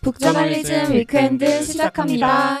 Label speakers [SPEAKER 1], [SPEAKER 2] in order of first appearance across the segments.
[SPEAKER 1] 북저널리즘 위크엔드 시작합니다.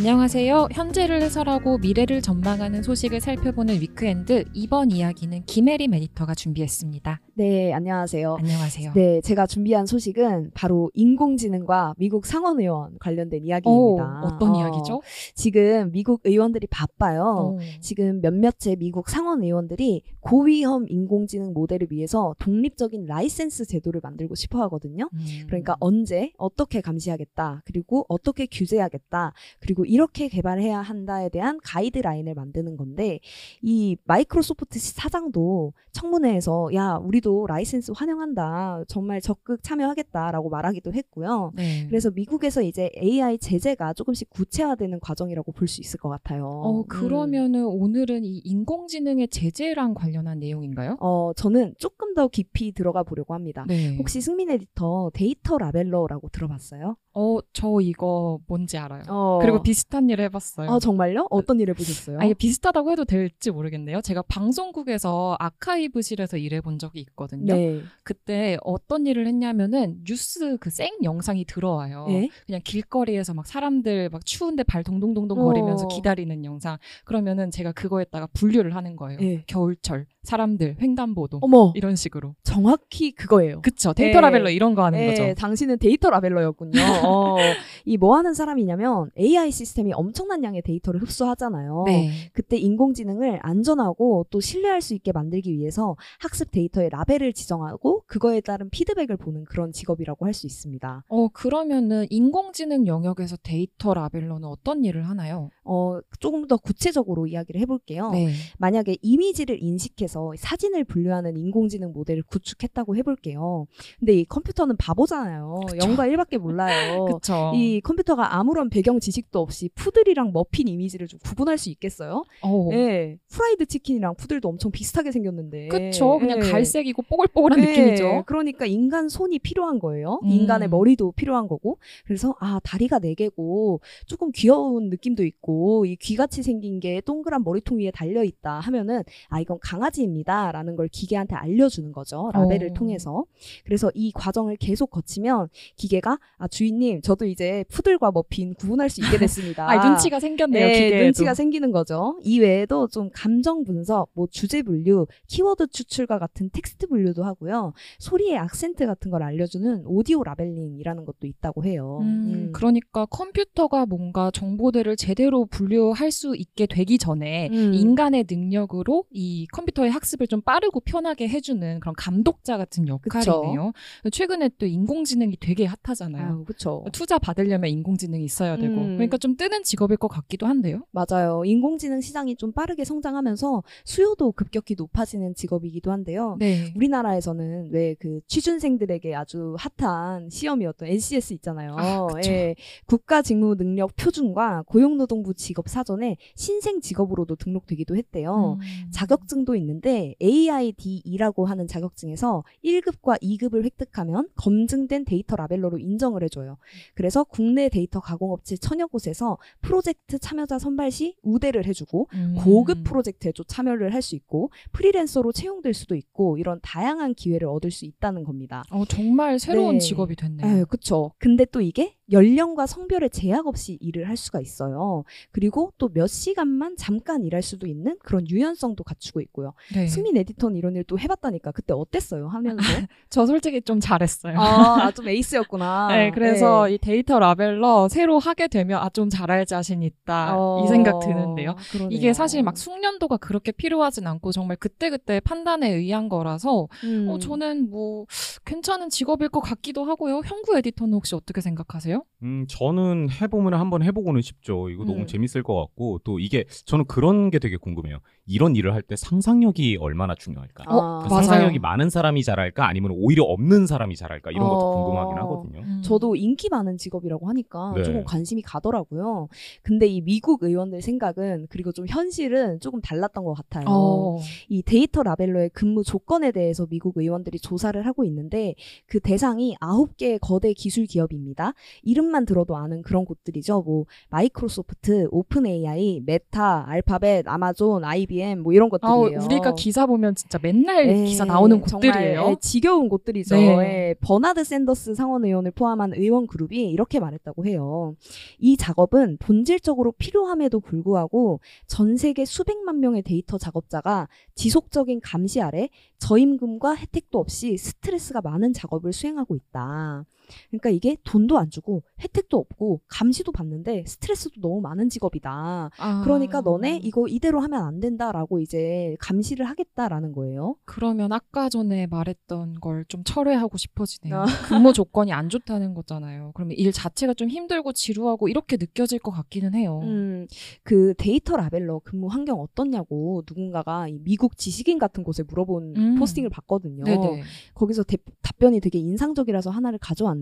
[SPEAKER 2] 안녕하세요. 현재를 해설하고 미래를 전망하는 소식을 살펴보는 위크엔드 이번 이야기는 김혜림 에디터가 준비했습니다.
[SPEAKER 3] 네, 안녕하세요.
[SPEAKER 2] 안녕하세요.
[SPEAKER 3] 네, 제가 준비한 소식은 바로 인공지능과 미국 상원의원 관련된 이야기입니다.
[SPEAKER 2] 오, 어떤
[SPEAKER 3] 어,
[SPEAKER 2] 이야기죠?
[SPEAKER 3] 지금 미국 의원들이 바빠요.
[SPEAKER 2] 어.
[SPEAKER 3] 지금 몇몇의 미국 상원 의원들이 고위험 인공지능 모델을 위해서 독립적인 라이센스 제도를 만들고 싶어 하거든요.
[SPEAKER 2] 음.
[SPEAKER 3] 그러니까 언제 어떻게 감시하겠다 그리고 어떻게 규제하겠다 그리고 이렇게 개발해야 한다에 대한 가이드라인을 만드는 건데 이 마이크로소프트 사장도 청문회에서 야 우리도 라이센스 환영한다 정말 적극 참여하겠다라고 말하기도 했고요.
[SPEAKER 2] 네.
[SPEAKER 3] 그래서 미국에서 이제 AI 제재가 조금씩 구체화되는 과정이라고 볼 수 있을 것 같아요.
[SPEAKER 2] 어,
[SPEAKER 3] 음.
[SPEAKER 2] 그러면은 오늘은 이 인공지능의 제재랑 관련한 내용인가요?
[SPEAKER 3] 어, 저는 조금 더 깊이 들어가 보려고 합니다.
[SPEAKER 2] 네.
[SPEAKER 3] 혹시 승민 에디터 데이터 라벨러라고 들어봤어요?
[SPEAKER 2] 어, 저 이거 뭔지 알아요.
[SPEAKER 3] 어.
[SPEAKER 2] 그리고 비슷한 일을 해봤어요.
[SPEAKER 3] 아 정말요? 어떤 일을 보셨어요?
[SPEAKER 2] 아, 이게 비슷하다고 해도 될지 모르겠네요. 제가 방송국에서 아카이브실에서 일해본 적이 있거든요.
[SPEAKER 3] 네.
[SPEAKER 2] 그때 어떤 일을 했냐면은 뉴스 그 생 영상이 들어와요.
[SPEAKER 3] 예?
[SPEAKER 2] 그냥 길거리에서 막 사람들 막 추운데 발 동동동동 거리면서
[SPEAKER 3] 어.
[SPEAKER 2] 기다리는 영상. 그러면은 제가 그거에다가 분류를 하는 거예요.
[SPEAKER 3] 예.
[SPEAKER 2] 겨울철, 사람들, 횡단보도
[SPEAKER 3] 어머,
[SPEAKER 2] 이런 식으로.
[SPEAKER 3] 정확히 그거예요.
[SPEAKER 2] 그쵸. 데이터
[SPEAKER 3] 예.
[SPEAKER 2] labeler 이런 거 하는
[SPEAKER 3] 네,
[SPEAKER 2] 거죠.
[SPEAKER 3] 당신은 데이터 labeler였군요. 어, 이 뭐 하는 사람이냐면 AI 시스템이 엄청난 양의 데이터를 흡수하잖아요.
[SPEAKER 2] 네.
[SPEAKER 3] 그때 인공지능을 안전하고 또 신뢰할 수 있게 만들기 위해서 학습 데이터의 라벨을 지정하고 그거에 따른 피드백을 보는 그런 직업이라고 할 수 있습니다.
[SPEAKER 2] 어, 그러면은 인공지능 영역에서 데이터 labeler는 어떤 일을 하나요?
[SPEAKER 3] 어, 조금 더 구체적으로 이야기를 해볼게요.
[SPEAKER 2] 네.
[SPEAKER 3] 만약에 이미지를 인식해서 사진을 분류하는 인공지능 모델을 구축했다고 해볼게요. 근데 이 컴퓨터는 바보잖아요. 0과 1밖에 몰라요.
[SPEAKER 2] 그쵸.
[SPEAKER 3] 이 컴퓨터가 아무런 배경 지식도 없이 푸들이랑 머핀 이미지를 좀 구분할 수 있겠어요?
[SPEAKER 2] 어.
[SPEAKER 3] 예. 프라이드 치킨이랑 푸들도 엄청 비슷하게 생겼는데.
[SPEAKER 2] 그쵸. 그냥
[SPEAKER 3] 예.
[SPEAKER 2] 갈색이고 뽀글뽀글한
[SPEAKER 3] 예,
[SPEAKER 2] 느낌이죠.
[SPEAKER 3] 그러니까 인간 손이 필요한 거예요.
[SPEAKER 2] 음.
[SPEAKER 3] 인간의 머리도 필요한 거고. 그래서 아 다리가 네 개고 조금 귀여운 느낌도 있고 이 귀같이 생긴 게 동그란 머리통 위에 달려 있다 하면은 아 이건 강아지입니다라는 걸 기계한테 알려 주는 거죠. 라벨을
[SPEAKER 2] 어.
[SPEAKER 3] 통해서. 그래서 이 과정을 계속 거치면 기계가 아 주인 님 저도 이제 푸들과 머핀 구분할 수 있게 됐습니다.
[SPEAKER 2] 아, 눈치가 생겼네요,
[SPEAKER 3] 네,
[SPEAKER 2] 기계에도.
[SPEAKER 3] 눈치가 생기는 거죠. 이 외에도 좀 감정 분석, 뭐 주제 분류, 키워드 추출과 같은 텍스트 분류도 하고요. 소리의 악센트 같은 걸 알려주는 오디오 labeling이라는 것도 있다고 해요.
[SPEAKER 2] 음,
[SPEAKER 3] 음.
[SPEAKER 2] 그러니까 컴퓨터가 뭔가 정보들을 제대로 분류할 수 있게 되기 전에
[SPEAKER 3] 음.
[SPEAKER 2] 인간의 능력으로 이 컴퓨터의 학습을 좀 빠르고 편하게 해주는 그런 감독자 같은 역할이네요. 최근에 또 인공지능이 되게 핫하잖아요.
[SPEAKER 3] 아유, 그쵸.
[SPEAKER 2] 투자 받으려면 인공지능이 있어야 되고
[SPEAKER 3] 음.
[SPEAKER 2] 그러니까 좀 뜨는 직업일 것 같기도 한데요.
[SPEAKER 3] 맞아요. 인공지능 시장이 좀 빠르게 성장하면서 수요도 급격히 높아지는 직업이기도 한데요.
[SPEAKER 2] 네.
[SPEAKER 3] 우리나라에서는 왜 그 취준생들에게 아주 핫한 시험이었던 NCS 있잖아요.
[SPEAKER 2] 아.
[SPEAKER 3] 예, 국가 직무 능력 표준과 고용노동부 직업 사전에 신생 직업으로도 등록되기도 했대요.
[SPEAKER 2] 음.
[SPEAKER 3] 자격증도 있는데 AIDE라고 하는 자격증에서 1급과 2급을 획득하면 검증된 데이터 labeler로 인정을 해줘요. 그래서 국내 데이터 가공업체 천여 곳에서 프로젝트 참여자 선발 시 우대를 해주고
[SPEAKER 2] 음.
[SPEAKER 3] 고급 프로젝트에도 참여를 할 수 있고 프리랜서로 채용될 수도 있고 이런 다양한 기회를 얻을 수 있다는 겁니다.
[SPEAKER 2] 어, 정말 새로운
[SPEAKER 3] 네.
[SPEAKER 2] 직업이 됐네요.
[SPEAKER 3] 에 그쵸. 근데 또 이게 연령과 성별의 제약 없이 일을 할 수가 있어요. 그리고 또 몇 시간만 잠깐 일할 수도 있는 그런 유연성도 갖추고 있고요.
[SPEAKER 2] 네.
[SPEAKER 3] 승민 에디터는 이런 일 또 해봤다니까 그때 어땠어요 하면서?
[SPEAKER 2] 저 솔직히 좀 잘했어요.
[SPEAKER 3] 아, 아, 좀 에이스였구나.
[SPEAKER 2] 네, 그래서
[SPEAKER 3] 네.
[SPEAKER 2] 이 데이터 라벨러 새로 하게 되면 아 좀 잘할 자신 있다
[SPEAKER 3] 어,
[SPEAKER 2] 이 생각 드는데요.
[SPEAKER 3] 그러네요.
[SPEAKER 2] 이게 사실 막 숙련도가 그렇게 필요하진 않고 정말 그때그때 판단에 의한 거라서
[SPEAKER 3] 음.
[SPEAKER 2] 어, 저는 뭐 괜찮은 직업일 것 같기도 하고요. 형구 에디터는 혹시 어떻게 생각하세요?
[SPEAKER 4] 음, 저는 해보면 한번 해보고는 싶죠. 이거
[SPEAKER 3] 음.
[SPEAKER 4] 너무 재밌을 것 같고, 또 이게, 저는 그런 게 되게 궁금해요. 이런 일을 할 때 상상력이 얼마나 중요할까?
[SPEAKER 3] 아,
[SPEAKER 4] 그
[SPEAKER 2] 맞아요.
[SPEAKER 4] 상상력이 많은 사람이 잘할까? 아니면 오히려 없는 사람이 잘할까? 이런 것도
[SPEAKER 3] 어.
[SPEAKER 4] 궁금하긴 하거든요.
[SPEAKER 2] 음.
[SPEAKER 3] 저도 인기 많은 직업이라고 하니까
[SPEAKER 4] 네.
[SPEAKER 3] 조금 관심이 가더라고요. 근데 이 미국 의원들 생각은 그리고 좀 현실은 조금 달랐던 것 같아요.
[SPEAKER 2] 어.
[SPEAKER 3] 이 데이터 라벨러의 근무 조건에 대해서 미국 의원들이 조사를 하고 있는데 그 대상이 아홉 개의 거대 기술 기업입니다. 이름만 들어도 아는 그런 곳들이죠. 뭐 마이크로소프트, 오픈 AI, 메타, 알파벳, 아마존, IBM 뭐 이런
[SPEAKER 2] 아,
[SPEAKER 3] 것들이에요.
[SPEAKER 2] 우리가 기사 보면 진짜 맨날
[SPEAKER 3] 예,
[SPEAKER 2] 기사 나오는 곳들이에요.
[SPEAKER 3] 예, 지겨운 곳들이죠.
[SPEAKER 2] 네.
[SPEAKER 3] 예, 버나드 샌더스 상원 의원을 포함한 의원 그룹이 이렇게 말했다고 해요. 이 작업은 본질적으로 필요함에도 불구하고 전 세계 수백만 명의 데이터 작업자가 지속적인 감시 아래 저임금과 혜택도 없이 스트레스가 많은 작업을 수행하고 있다. 그러니까 이게 돈도 안 주고 혜택도 없고 감시도 받는데 스트레스도 너무 많은 직업이다.
[SPEAKER 2] 아,
[SPEAKER 3] 그러니까 너네 이거 이대로 하면 안 된다라고 이제 감시를 하겠다라는 거예요.
[SPEAKER 2] 그러면 아까 전에 말했던 걸 좀 철회하고 싶어지네요.
[SPEAKER 3] 아.
[SPEAKER 2] 근무 조건이 안 좋다는 거잖아요. 그러면 일 자체가 좀 힘들고 지루하고 이렇게 느껴질 것 같기는 해요.
[SPEAKER 3] 음, 그 데이터 labeler 근무 환경 어떻냐고 누군가가 이 미국 지식인 같은 곳에 물어본
[SPEAKER 2] 음.
[SPEAKER 3] posting을 봤거든요.
[SPEAKER 2] 네네.
[SPEAKER 3] 거기서 대- 답변이 되게 인상적이라서 하나를 가져왔는데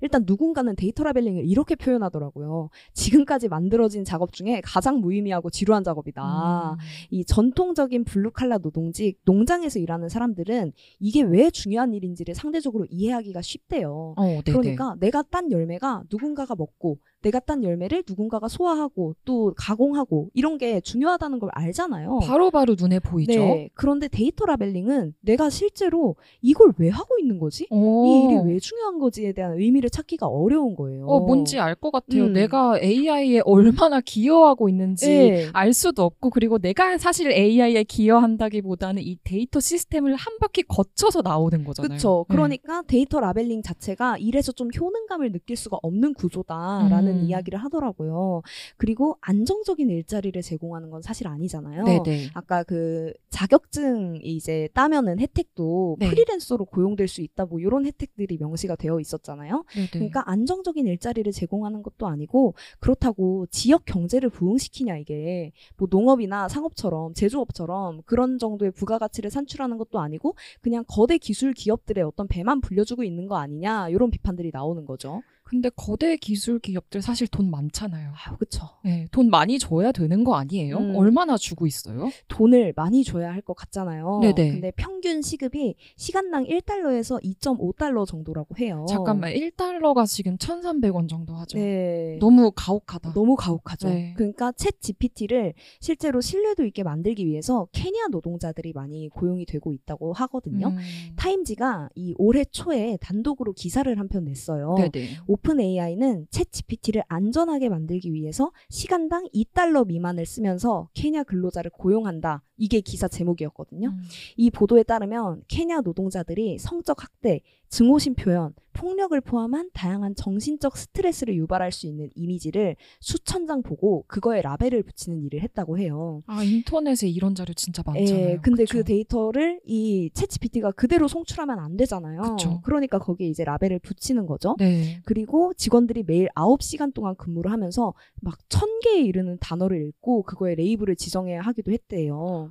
[SPEAKER 3] 일단 누군가는 데이터 labeling을 이렇게 표현하더라고요. 지금까지 만들어진 작업 중에 가장 무의미하고 지루한 작업이다.
[SPEAKER 2] 음.
[SPEAKER 3] 이 전통적인 블루 칼라 노동직 농장에서 일하는 사람들은 이게 왜 중요한 일인지를 상대적으로 이해하기가 쉽대요.
[SPEAKER 2] 어.
[SPEAKER 3] 그러니까 내가 딴 열매가 누군가가 먹고 내가 딴 열매를 누군가가 소화하고 또 가공하고 이런 게 중요하다는 걸 알잖아요.
[SPEAKER 2] 바로바로 눈에 보이죠.
[SPEAKER 3] 네. 그런데 데이터 labeling은 내가 실제로 이걸 왜 하고 있는 거지?
[SPEAKER 2] 어.
[SPEAKER 3] 이 일이 왜 중요한 거지에 대한 의미를 찾기가 어려운 거예요.
[SPEAKER 2] 어, 뭔지 알 것 같아요.
[SPEAKER 3] 음.
[SPEAKER 2] 내가 AI에 얼마나 기여하고 있는지
[SPEAKER 3] 네.
[SPEAKER 2] 알 수도 없고, 그리고 내가 사실 AI에 기여한다기보다는 이 데이터 시스템을 한 바퀴 거쳐서 나오는 거잖아요.
[SPEAKER 3] 그렇죠.
[SPEAKER 2] 네.
[SPEAKER 3] 그러니까 데이터 labeling 자체가 일에서 좀 효능감을 느낄 수가 없는 구조다라는
[SPEAKER 2] 음.
[SPEAKER 3] 이야기를 하더라고요. 그리고 안정적인 일자리를 제공하는 건 사실 아니잖아요.
[SPEAKER 2] 네네.
[SPEAKER 3] 아까 그 자격증 이제 따면은 혜택도
[SPEAKER 2] 네.
[SPEAKER 3] 프리랜서로 고용될 수 있다 뭐 이런 혜택들이 명시가 되어 있었잖아요.
[SPEAKER 2] 네네.
[SPEAKER 3] 그러니까 안정적인 일자리를 제공하는 것도 아니고 그렇다고 지역 경제를 부흥시키냐 이게 뭐 농업이나 상업처럼 제조업처럼 그런 정도의 부가가치를 산출하는 것도 아니고 그냥 거대 기술 기업들의 어떤 배만 불려주고 있는 거 아니냐 이런 비판들이 나오는 거죠.
[SPEAKER 2] 근데 거대 기술 기업들 사실 돈 많잖아요.
[SPEAKER 3] 아, 그렇죠.
[SPEAKER 2] 네, 돈 많이 줘야 되는 거 아니에요?
[SPEAKER 3] 음.
[SPEAKER 2] 얼마나 주고 있어요?
[SPEAKER 3] 돈을 많이 줘야 할 것 같잖아요.
[SPEAKER 2] 네네.
[SPEAKER 3] 근데 평균 시급이 시간당 1달러에서 2.5달러 정도라고 해요.
[SPEAKER 2] 잠깐만, 1달러가 지금 1,300원 정도 하죠.
[SPEAKER 3] 네.
[SPEAKER 2] 너무 가혹하다.
[SPEAKER 3] 너무 가혹하죠.
[SPEAKER 2] 네.
[SPEAKER 3] 그러니까 챗 GPT를 실제로 신뢰도 있게 만들기 위해서 케냐 노동자들이 많이 고용이 되고 있다고 하거든요.
[SPEAKER 2] 음.
[SPEAKER 3] 타임지가 이 올해 초에 단독으로 기사를 한 편 냈어요.
[SPEAKER 2] 네네.
[SPEAKER 3] 오픈 AI는 챗 GPT를 안전하게 만들기 위해서 시간당 2달러 미만을 쓰면서 케냐 근로자를 고용한다. 이게 기사 제목이었거든요.
[SPEAKER 2] 음.
[SPEAKER 3] 이 보도에 따르면 케냐 노동자들이 성적 학대, 증오심 표현, 폭력을 포함한 다양한 정신적 스트레스를 유발할 수 있는 이미지를 수천 장 보고 그거에 라벨을 붙이는 일을 했다고 해요.
[SPEAKER 2] 아, 인터넷에 이런 자료 진짜 많잖아요.
[SPEAKER 3] 예, 근데
[SPEAKER 2] 그쵸?
[SPEAKER 3] 그 데이터를 이 챗GPT가 그대로 송출하면 안 되잖아요.
[SPEAKER 2] 그쵸.
[SPEAKER 3] 그러니까 거기에 이제 라벨을 붙이는 거죠.
[SPEAKER 2] 네.
[SPEAKER 3] 그리고 직원들이 매일 9시간 동안 근무를 하면서 막 천 개에 이르는 단어를 읽고 그거에 레이블을 지정해야 하기도 했대요.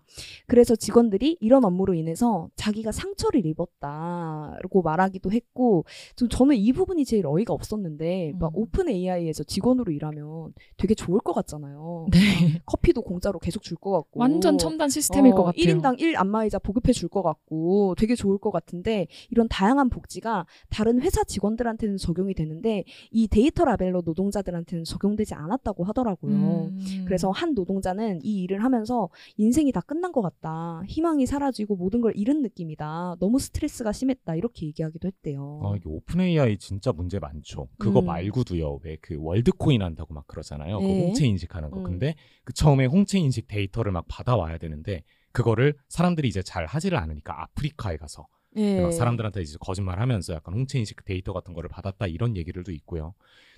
[SPEAKER 3] 그래서 직원들이 이런 업무로 인해서 자기가 상처를 입었다고 말하기도 했고 좀 저는 이 부분이 제일 어이가 없었는데 막
[SPEAKER 2] 음.
[SPEAKER 3] 오픈 AI에서 직원으로 일하면 되게 좋을 것 같잖아요.
[SPEAKER 2] 네.
[SPEAKER 3] 커피도 공짜로 계속 줄 것 같고
[SPEAKER 2] 완전 첨단 시스템일
[SPEAKER 3] 어,
[SPEAKER 2] 것 같아요.
[SPEAKER 3] 1인당 1 안마의자 보급해 줄 것 같고 되게 좋을 것 같은데 이런 다양한 복지가 다른 회사 직원들한테는 적용이 되는데 이 데이터 labeler 노동자들한테는 적용되지 않았다고 하더라고요.
[SPEAKER 2] 음.
[SPEAKER 3] 그래서 한 노동자는 이 일을 하면서 인생이 다 끝난 것 같다. 희망이 사라지고 모든 걸 잃은 느낌이다. 너무 스트레스가 심했다. 이렇게 얘기하기도 했대요.
[SPEAKER 4] 아, 이게 오픈 AI 진짜 문제 많죠. 그거
[SPEAKER 3] 음.
[SPEAKER 4] 말고도요. 왜 그 월드코인 한다고 막 그러잖아요. 그
[SPEAKER 3] 네.
[SPEAKER 4] 홍채 인식하는 거.
[SPEAKER 3] 음.
[SPEAKER 4] 근데 그 처음에 홍채 인식 데이터를 막 받아와야 되는데 그거를 사람들이 이제 잘 하지를 않으니까 아프리카에 가서
[SPEAKER 3] 예.
[SPEAKER 4] 막 사람들한테 이제 거짓말하면서 약간 홍채 인식 데이터 같은 거를 받았다 이런 얘기들도 있고요.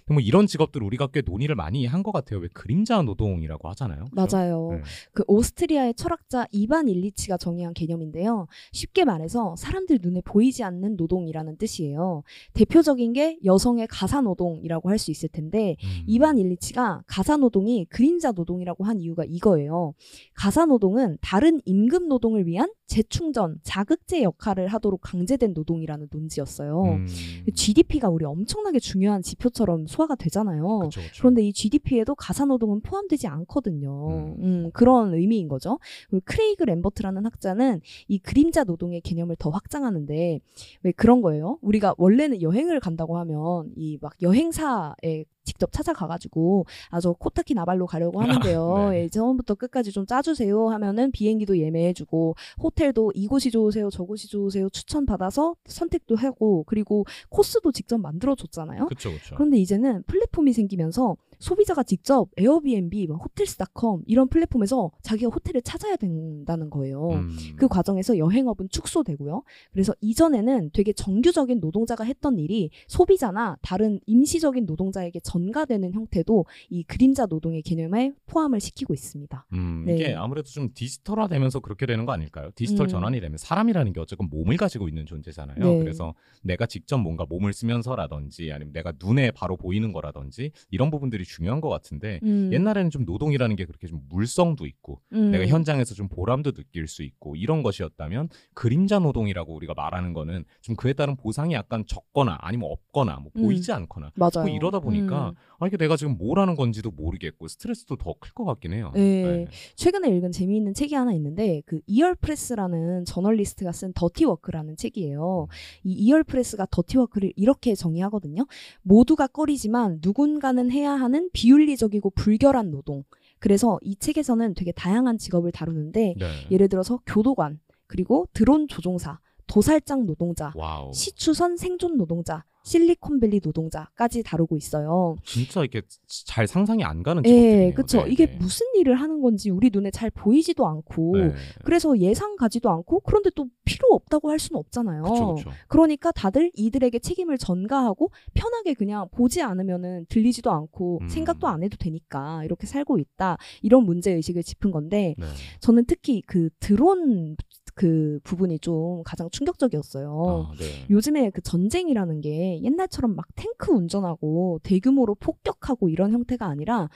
[SPEAKER 4] 뭐 이런 직업들 우리가 꽤 논의를 많이 한 것 같아요. 왜 그림자 노동이라고 하잖아요. 그죠?
[SPEAKER 3] 맞아요.
[SPEAKER 4] 네.
[SPEAKER 3] 그 오스트리아의 철학자 이반 일리치가 정의한 개념인데요. 쉽게 말해서 사람들 눈에 보이지 않는 노동이라는 뜻이에요. 대표적인 게 여성의 가사 노동이라고 할 수 있을 텐데
[SPEAKER 4] 음.
[SPEAKER 3] 이반 일리치가 가사 노동이 그림자 노동이라고 한 이유가 이거예요. 가사 노동은 다른 임금 노동을 위한 재충전, 자극제 역할을 하도록 강제된 노동이라는 논지였어요.
[SPEAKER 4] 음.
[SPEAKER 3] GDP가 우리 엄청나게 중요한 지표처럼 소화가 되잖아요.
[SPEAKER 4] 그쵸, 그쵸.
[SPEAKER 3] 그런데 이 GDP에도 가사 노동은 포함되지 않거든요.
[SPEAKER 4] 음.
[SPEAKER 3] 음, 그런 의미인 거죠. 크레이그 램버트라는 학자는 이 그림자 노동의 개념을 더 확장하는데 왜 그런 거예요? 우리가 원래는 여행을 간다고 하면 이 막 여행사에 직접 찾아가가지고 아 저 코타키 나발로 가려고 하는데요.
[SPEAKER 4] 네.
[SPEAKER 3] 예, 처음부터 끝까지 좀 짜주세요 하면은 비행기도 예매해주고 호텔도 이곳이 좋으세요 저곳이 좋으세요 추천 받아서 선택도 하고 그리고 코스도 직접 만들어줬잖아요.
[SPEAKER 4] 그렇죠, 그렇죠.
[SPEAKER 3] 그런데 이제는 플랫폼이 생기면서 소비자가 직접 에어비앤비, 막 호텔스닷컴 이런 플랫폼에서 자기가 호텔을 찾아야 된다는 거예요.
[SPEAKER 4] 음.
[SPEAKER 3] 그 과정에서 여행업은 축소되고요. 그래서 이전에는 되게 정규적인 노동자가 했던 일이 소비자나 다른 임시적인 노동자에게 전가되는 형태도 이 그림자 노동의 개념에 포함을 시키고 있습니다.
[SPEAKER 4] 음,
[SPEAKER 3] 네.
[SPEAKER 4] 이게 아무래도 좀 디지털화되면서 그렇게 되는 거 아닐까요? 디지털
[SPEAKER 3] 음.
[SPEAKER 4] 전환이 되면 사람이라는 게 어쨌든 몸을 가지고 있는 존재잖아요.
[SPEAKER 3] 네.
[SPEAKER 4] 그래서 내가 직접 뭔가 몸을 쓰면서라든지 아니면 내가 눈에 바로 보이는 거라든지 이런 부분들이 중요한 것 같은데
[SPEAKER 3] 음.
[SPEAKER 4] 옛날에는 좀 노동이라는 게 그렇게 좀 물성도 있고
[SPEAKER 3] 음.
[SPEAKER 4] 내가 현장에서 좀 보람도 느낄 수 있고 이런 것이었다면 그림자 노동이라고 우리가 말하는 거는 좀 그에 따른 보상이 약간 적거나 아니면 없거나 뭐
[SPEAKER 3] 음.
[SPEAKER 4] 보이지 않거나
[SPEAKER 3] 맞아요.
[SPEAKER 4] 뭐 이러다 보니까
[SPEAKER 3] 음.
[SPEAKER 4] 아 이게 내가 지금 뭘 하는 건지도 모르겠고 스트레스도 더 클 것 같긴 해요.
[SPEAKER 3] 네. 최근에 읽은 재미있는 책이 하나 있는데 그 이얼 프레스라는 저널리스트가 쓴 더티워크라는 책이에요. 이 이얼 프레스가 더티워크를 이렇게 정의하거든요. 모두가 꺼리지만 누군가는 해야 하는 비윤리적이고 불결한 노동. 그래서 이 책에서는 되게 다양한 직업을 다루는데
[SPEAKER 4] 네.
[SPEAKER 3] 예를 들어서 교도관, 그리고 드론 조종사, 도살장 노동자,
[SPEAKER 4] wow.
[SPEAKER 3] 시추선 생존 노동자, 실리콘밸리 노동자까지 다루고 있어요.
[SPEAKER 4] 진짜 이렇게 잘 상상이 안 가는 직업들이네요.
[SPEAKER 3] 예, 그쵸.
[SPEAKER 4] 네,
[SPEAKER 3] 이게
[SPEAKER 4] 네.
[SPEAKER 3] 무슨 일을 하는 건지 우리 눈에 잘 보이지도 않고,
[SPEAKER 4] 네.
[SPEAKER 3] 그래서 예상 가지도 않고, 그런데 또 필요 없다고 할 수는 없잖아요.
[SPEAKER 4] 그쵸, 그쵸.
[SPEAKER 3] 그러니까 다들 이들에게 책임을 전가하고 편하게 그냥 보지 않으면은 들리지도 않고
[SPEAKER 4] 음.
[SPEAKER 3] 생각도 안 해도 되니까 이렇게 살고 있다. 이런 문제 의식을 짚은 건데
[SPEAKER 4] 네.
[SPEAKER 3] 저는 특히 그 드론 그 부분이 좀 가장 충격적이었어요.
[SPEAKER 4] 아, 네.
[SPEAKER 3] 요즘에 그 전쟁이라는 게 옛날처럼 막 탱크 운전하고 대규모로 폭격하고 이런 형태가 아니라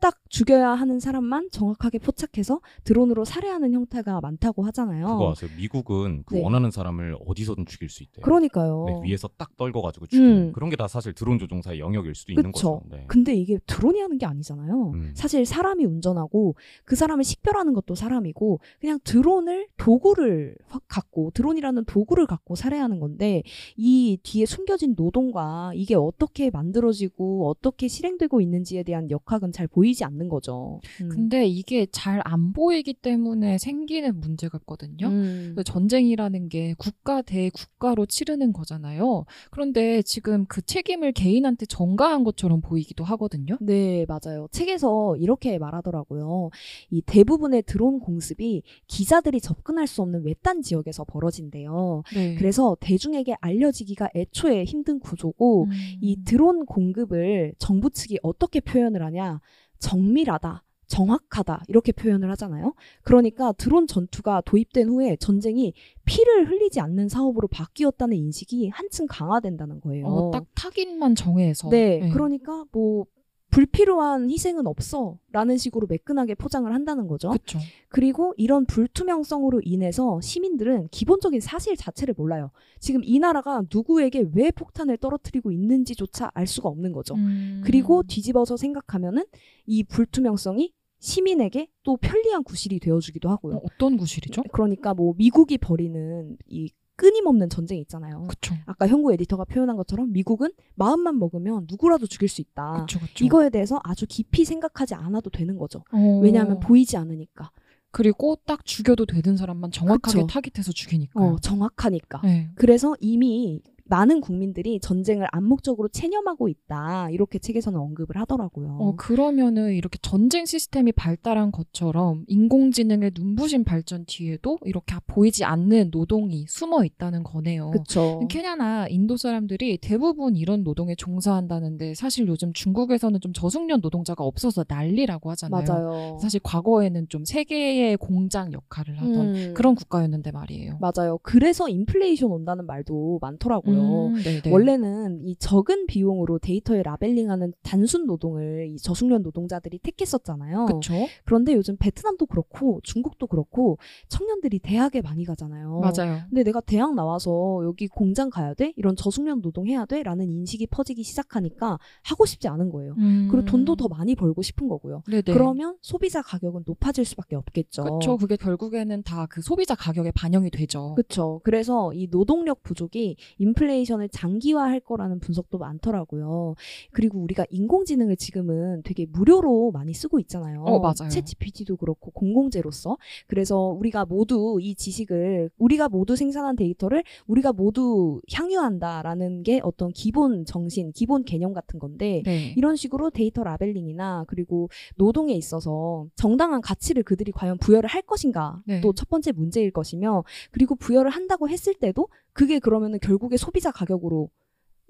[SPEAKER 3] 딱 죽여야 하는 사람만 정확하게 포착해서 드론으로 살해하는 형태가 많다고 하잖아요.
[SPEAKER 4] 그거 아세요? 미국은 그
[SPEAKER 3] 네.
[SPEAKER 4] 원하는 사람을 어디서든 죽일 수 있대요.
[SPEAKER 3] 그러니까요.
[SPEAKER 4] 네, 위에서 딱 떨궈가지고 죽이는
[SPEAKER 3] 음.
[SPEAKER 4] 그런 게 다 사실 드론 조종사의 영역일 수도 있는
[SPEAKER 3] 그쵸.
[SPEAKER 4] 거죠. 네.
[SPEAKER 3] 근데 이게 드론이 하는 게 아니잖아요.
[SPEAKER 4] 음.
[SPEAKER 3] 사실 사람이 운전하고 그 사람을 식별하는 것도 사람이고 그냥 드론을 도구를 확 갖고 드론이라는 도구를 갖고 살해하는 건데 이 뒤에 숨겨진 노동과 이게 어떻게 만들어지고 어떻게 실행되고 있는지에 대한 역학은 잘 보이 지 않는 거죠. 음.
[SPEAKER 2] 근데 이게 잘 안 보이기 때문에 생기는 문제 같거든요.
[SPEAKER 3] 음.
[SPEAKER 2] 그 전쟁이라는 게 국가 대 국가로 치르는 거잖아요. 그런데 지금 그 책임을 개인한테 전가한 것처럼 보이기도 하거든요.
[SPEAKER 3] 네, 맞아요. 책에서 이렇게 말하더라고요. 이 대부분의 드론 공습이 기자들이 접근할 수 없는 외딴 지역에서 벌어진대요.
[SPEAKER 2] 네.
[SPEAKER 3] 그래서 대중에게 알려지기가 애초에 힘든 구조고
[SPEAKER 2] 음.
[SPEAKER 3] 이 드론 공급을 정부 측이 어떻게 표현을 하냐? 정밀하다. 정확하다 이렇게 표현을 하잖아요. 그러니까 드론 전투가 도입된 후에 전쟁이 피를 흘리지 않는 사업으로 바뀌었다는 인식이 한층 강화된다는 거예요.
[SPEAKER 2] 어, 딱 타깃만 정해서.
[SPEAKER 3] 네, 그러니까 뭐 불필요한 희생은 없어 라는 식으로 매끈하게 포장을 한다는 거죠.
[SPEAKER 2] 그렇죠.
[SPEAKER 3] 그리고 이런 불투명성으로 인해서 시민들은 기본적인 사실 자체를 몰라요. 지금 이 나라가 누구에게 왜 폭탄을 떨어뜨리고 있는지조차 알 수가 없는 거죠.
[SPEAKER 2] 음.
[SPEAKER 3] 그리고 뒤집어서 생각하면은 이 불투명성이 시민에게 또 편리한 구실이 되어주기도 하고요.
[SPEAKER 2] 어, 어떤 구실이죠?
[SPEAKER 3] 그러니까 뭐 미국이 벌이는 이 끊임없는 전쟁 있잖아요.
[SPEAKER 2] 그쵸.
[SPEAKER 3] 아까 현구 에디터가 표현한 것처럼 미국은 마음만 먹으면 누구라도 죽일 수 있다.
[SPEAKER 2] 그쵸, 그쵸.
[SPEAKER 3] 이거에 대해서 아주 깊이 생각하지 않아도 되는 거죠.
[SPEAKER 2] 어.
[SPEAKER 3] 왜냐하면 보이지 않으니까.
[SPEAKER 2] 그리고 딱 죽여도 되는 사람만 정확하게
[SPEAKER 3] 그쵸.
[SPEAKER 2] 타깃해서 죽이니까.
[SPEAKER 3] 어, 정확하니까.
[SPEAKER 2] 네.
[SPEAKER 3] 그래서 이미 많은 국민들이 전쟁을 암묵적으로 체념하고 있다. 이렇게 책에서는 언급을 하더라고요.
[SPEAKER 2] 어, 그러면은 이렇게 전쟁 시스템이 발달한 것처럼 인공지능의 눈부신 발전 뒤에도 이렇게 보이지 않는 노동이 숨어 있다는 거네요.
[SPEAKER 3] 그쵸.
[SPEAKER 2] 케냐나 인도 사람들이 대부분 이런 노동에 종사한다는데 사실 요즘 중국에서는 좀 저숙련 노동자가 없어서 난리라고 하잖아요.
[SPEAKER 3] 맞아요.
[SPEAKER 2] 사실 과거에는 좀 세계의 공장 역할을 하던
[SPEAKER 3] 음,
[SPEAKER 2] 그런 국가였는데 말이에요.
[SPEAKER 3] 맞아요. 그래서 인플레이션 온다는 말도 많더라고요.
[SPEAKER 2] 음, 네네.
[SPEAKER 3] 원래는 이 적은 비용으로 데이터에 라벨링하는 단순 노동을 이 저숙련 노동자들이 택했었잖아요.
[SPEAKER 2] 그쵸?
[SPEAKER 3] 그런데 요즘 베트남도 그렇고 중국도 그렇고 청년들이 대학에 많이 가잖아요.
[SPEAKER 2] 맞아요.
[SPEAKER 3] 근데 내가 대학 나와서 여기 공장 가야 돼? 이런 저숙련 노동 해야 돼? 라는 인식이 퍼지기 시작하니까 하고 싶지 않은 거예요.
[SPEAKER 2] 음.
[SPEAKER 3] 그리고 돈도 더 많이 벌고 싶은 거고요.
[SPEAKER 2] 네네.
[SPEAKER 3] 그러면 소비자 가격은 높아질 수밖에 없겠죠.
[SPEAKER 2] 그쵸. 그게 결국에는 다 그 소비자 가격에 반영이 되죠.
[SPEAKER 3] 그렇죠. 그래서 이 노동력 부족이 인플레이션을 장기화할 거라는 분석도 많더라고요. 그리고 우리가 인공지능을 지금은 되게 무료로 많이 쓰고 있잖아요.
[SPEAKER 2] 어, 맞아요.
[SPEAKER 3] 챗 GPT도 그렇고 공공재로서. 그래서 우리가 모두 이 지식을 우리가 모두 생산한 데이터를 우리가 모두 향유한다라는 게 어떤 기본 정신, 기본 개념 같은 건데
[SPEAKER 2] 네.
[SPEAKER 3] 이런 식으로 데이터 labeling이나 그리고 노동에 있어서 정당한 가치를 그들이 과연 부여를 할 것인가
[SPEAKER 2] 네.
[SPEAKER 3] 또 첫 번째 문제일 것이며 그리고 부여를 한다고 했을 때도 그게 그러면은 결국에 소비자 가격으로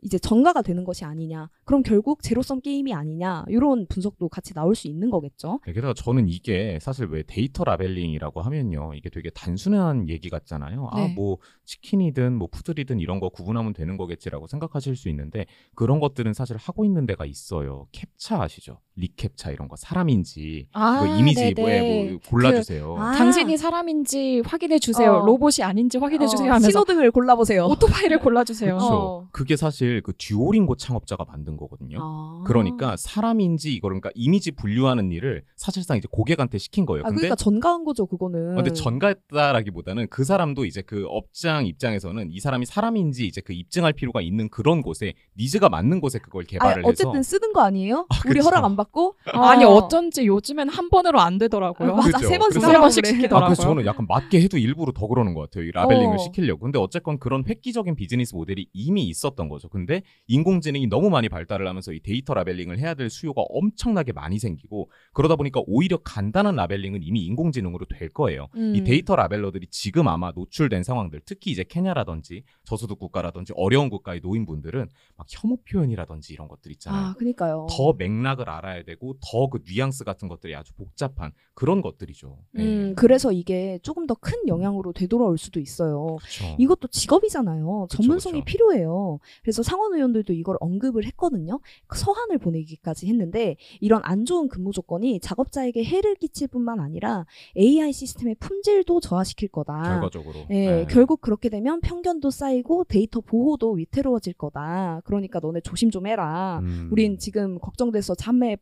[SPEAKER 3] 이제 전가가 되는 것이 아니냐 그럼 결국 제로섬 게임이 아니냐 이런 분석도 같이 나올 수 있는 거겠죠.
[SPEAKER 4] 네, 게다가 저는 이게 사실 왜 데이터 labeling이라고 하면요. 이게 되게 단순한 얘기 같잖아요.
[SPEAKER 2] 네.
[SPEAKER 4] 아, 뭐 치킨이든 뭐 푸들이든 이런 거 구분하면 되는 거겠지라고 생각하실 수 있는데 그런 것들은 사실 하고 있는 데가 있어요. 캡차 아시죠? 리캡차 이런 거 사람인지
[SPEAKER 2] 아,
[SPEAKER 4] 그 이미지. 뭐에 뭐 골라주세요.
[SPEAKER 3] 아.
[SPEAKER 2] 당신이 사람인지 확인해 주세요.
[SPEAKER 3] 어.
[SPEAKER 2] 로봇이 아닌지 확인해 주세요
[SPEAKER 3] 어,
[SPEAKER 2] 하면서
[SPEAKER 3] 신호등을 골라보세요.
[SPEAKER 2] 오토바이를 골라 주세요.
[SPEAKER 4] 그렇죠.
[SPEAKER 3] 어.
[SPEAKER 4] 그게 사실 그 듀오링고 창업자가 만든 거거든요.
[SPEAKER 3] 아.
[SPEAKER 4] 그러니까 사람인지 이거 그러니까 이미지 분류하는 일을 사실상 이제 고객한테 시킨 거예요.
[SPEAKER 3] 아,
[SPEAKER 4] 근데
[SPEAKER 3] 그러니까 전가한 거죠 그거는.
[SPEAKER 4] 어, 근데 전가했다라기보다는 그 사람도 이제 그 업장 입장에서는 이 사람이 사람인지 이제 그 입증할 필요가 있는 그런 곳에 니즈가 맞는 곳에 그걸 개발을
[SPEAKER 3] 아, 어쨌든
[SPEAKER 4] 해서
[SPEAKER 3] 쓰는 거 아니에요?
[SPEAKER 4] 아,
[SPEAKER 3] 우리
[SPEAKER 4] 그쵸.
[SPEAKER 3] 허락 안 받 고?
[SPEAKER 2] 아니
[SPEAKER 3] 어.
[SPEAKER 2] 어쩐지 요즘엔 한 번으로 안 되더라고요.
[SPEAKER 3] 아, 맞아
[SPEAKER 4] 그죠.
[SPEAKER 3] 세번
[SPEAKER 4] 그래서-
[SPEAKER 3] 쓰라고
[SPEAKER 2] 세 번씩
[SPEAKER 3] 그래.
[SPEAKER 2] 시키더라고요.
[SPEAKER 4] 아, 그래서 저는 약간 맞게 해도 일부러 더 그러는 것 같아요. 이 labeling을
[SPEAKER 3] 어.
[SPEAKER 4] 시키려고. 근데 어쨌건 그런 획기적인 비즈니스 모델이 이미 있었던 거죠. 근데 인공지능이 너무 많이 발달을 하면서 이 데이터 labeling을 해야 될 수요가 엄청나게 많이 생기고 그러다 보니까 오히려 간단한 labeling은 이미 인공지능으로 될 거예요.
[SPEAKER 3] 음.
[SPEAKER 4] 이 데이터 labeler들이 지금 아마 노출된 상황들, 특히 이제 케냐라든지 저소득 국가라든지 어려운 국가의 노인분들은 막 혐오 표현이라든지 이런 것들 있잖아요.
[SPEAKER 3] 아, 그니까요.
[SPEAKER 4] 더 맥락을 알아야 되고 더 그 뉘앙스 같은 것들이 아주 복잡한 그런 것들이죠. 네.
[SPEAKER 3] 음, 그래서 이게 조금 더 큰 영향으로 되돌아올 수도 있어요.
[SPEAKER 4] 그렇죠.
[SPEAKER 3] 이것도 직업이잖아요.
[SPEAKER 4] 그쵸,
[SPEAKER 3] 전문성이
[SPEAKER 4] 그쵸.
[SPEAKER 3] 필요해요. 그래서 상원 의원들도 이걸 언급을 했거든요. 서한을 보내기까지 했는데 이런 안 좋은 근무 조건이 작업자에게 해를 끼칠 뿐만 아니라 AI 시스템의 품질도 저하시킬 거다.
[SPEAKER 4] 결과적으로.
[SPEAKER 3] 예,
[SPEAKER 4] 네.
[SPEAKER 3] 결국 그렇게 되면 편견도 쌓이고 데이터 보호도 위태로워질 거다. 그러니까 너네 조심 좀 해라.
[SPEAKER 4] 음.
[SPEAKER 3] 우린 지금 걱정돼서 잠에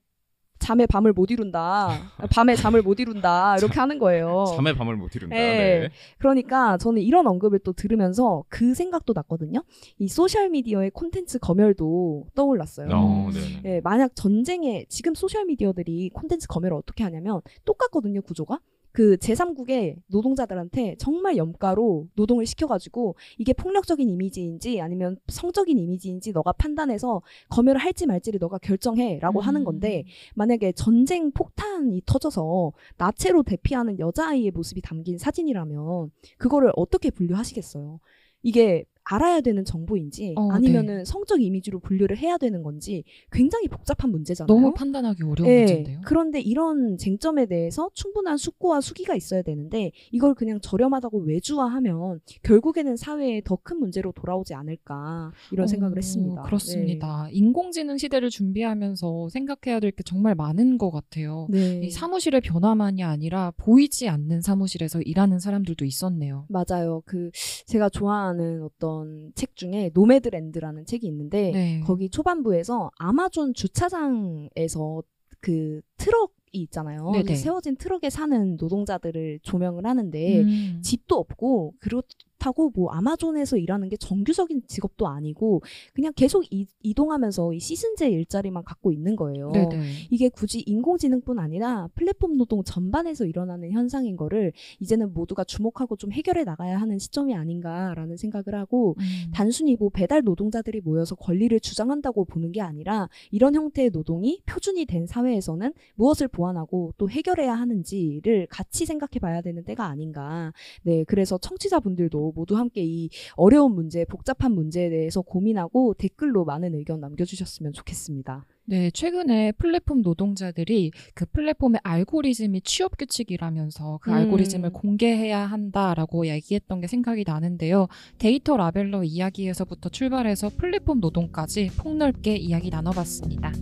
[SPEAKER 3] 잠에 밤을 못 이룬다. 밤에 잠을 못 이룬다. 이렇게 하는 거예요.
[SPEAKER 4] 잠에 밤을 못 이룬다.
[SPEAKER 3] 예.
[SPEAKER 4] 네.
[SPEAKER 3] 그러니까 저는 이런 언급을 또 들으면서 그 생각도 났거든요. 이 소셜 미디어의 콘텐츠 검열도 떠올랐어요.
[SPEAKER 4] 어,
[SPEAKER 2] 음.
[SPEAKER 4] 네.
[SPEAKER 3] 예, 만약 전쟁에 지금 소셜 미디어들이 콘텐츠 검열을 어떻게 하냐면 똑같거든요, 구조가. 그 제3국의 노동자들한테 정말 염가로 노동을 시켜가지고 이게 폭력적인 이미지인지 아니면 성적인 이미지인지 너가 판단해서 검열을 할지 말지를 너가 결정해라고 하는 건데 만약에 전쟁 폭탄이 터져서 나체로 대피하는 여자아이의 모습이 담긴 사진이라면 그거를 어떻게 분류하시겠어요? 이게 알아야 되는 정보인지
[SPEAKER 2] 어,
[SPEAKER 3] 아니면은 성적 이미지로 분류를 해야 되는 건지 굉장히 복잡한 문제잖아요.
[SPEAKER 2] 너무 판단하기 어려운
[SPEAKER 3] 예,
[SPEAKER 2] 문제인데요.
[SPEAKER 3] 그런데 이런 쟁점에 대해서 충분한 숙고와 수기가 있어야 되는데 이걸 그냥 저렴하다고 외주화하면 결국에는 사회에 더 큰 문제로 돌아오지 않을까 이런 생각을
[SPEAKER 2] 어,
[SPEAKER 3] 했습니다.
[SPEAKER 2] 그렇습니다. 인공지능 시대를 준비하면서 생각해야 될 게 정말 많은 것 같아요.
[SPEAKER 3] 네. 네.
[SPEAKER 2] 이 사무실의 변화만이 아니라 보이지 않는 사무실에서 일하는 사람들도 있었네요.
[SPEAKER 3] 맞아요. 그 제가 좋아하는 어떤 책 중에 노매드랜드라는 책이 있는데
[SPEAKER 2] 네.
[SPEAKER 3] 거기 초반부에서 아마존 주차장에서 그 트럭 이 있잖아요.
[SPEAKER 2] 네네.
[SPEAKER 3] 세워진 트럭에 사는 노동자들을 조명을 하는데
[SPEAKER 2] 음.
[SPEAKER 3] 집도 없고 그렇 다고 뭐 아마존에서 일하는 게 정규적인 직업도 아니고 그냥 계속 이, 이동하면서 이 시즌제 일자리만 갖고 있는 거예요.
[SPEAKER 2] 네네.
[SPEAKER 3] 이게 굳이 인공지능뿐 아니라 플랫폼 노동 전반에서 일어나는 현상인 거를 이제는 모두가 주목하고 좀 해결해 나가야 하는 시점이 아닌가라는 생각을 하고
[SPEAKER 2] 음.
[SPEAKER 3] 단순히 뭐 배달 노동자들이 모여서 권리를 주장한다고 보는 게 아니라 이런 형태의 노동이 표준이 된 사회에서는 무엇을 보완하고 또 해결해야 하는지를 같이 생각해 봐야 되는 때가 아닌가. 네, 그래서 청취자분들도 모두 함께 이 어려운 문제, 복잡한 문제에 대해서 고민하고 댓글로 많은 의견 남겨주셨으면 좋겠습니다.
[SPEAKER 2] 네, 최근에 플랫폼 노동자들이 그 플랫폼의 알고리즘이 취업 규칙이라면서 그
[SPEAKER 3] 음.
[SPEAKER 2] 알고리즘을 공개해야 한다라고 얘기했던 게 생각이 나는데요. 데이터 라벨러 이야기에서부터 출발해서 플랫폼 노동까지 폭넓게 이야기 나눠봤습니다.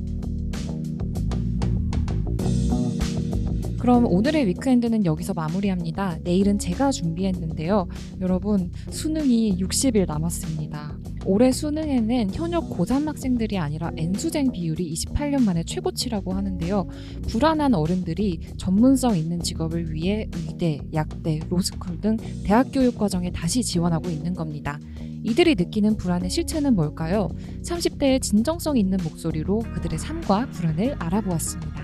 [SPEAKER 2] 그럼 오늘의 위크엔드는 여기서 마무리합니다. 내일은 제가 준비했는데요. 여러분, 수능이 60일 남았습니다. 올해 수능에는 현역 고3 학생들이 아니라 N수생 비율이 28년 만에 최고치라고 하는데요. 불안한 어른들이 전문성 있는 직업을 위해 의대, 약대, 로스쿨 등 대학 교육 과정에 다시 지원하고 있는 겁니다. 이들이 느끼는 불안의 실체는 뭘까요? 30대의 진정성 있는 목소리로 그들의 삶과 불안을 알아보았습니다.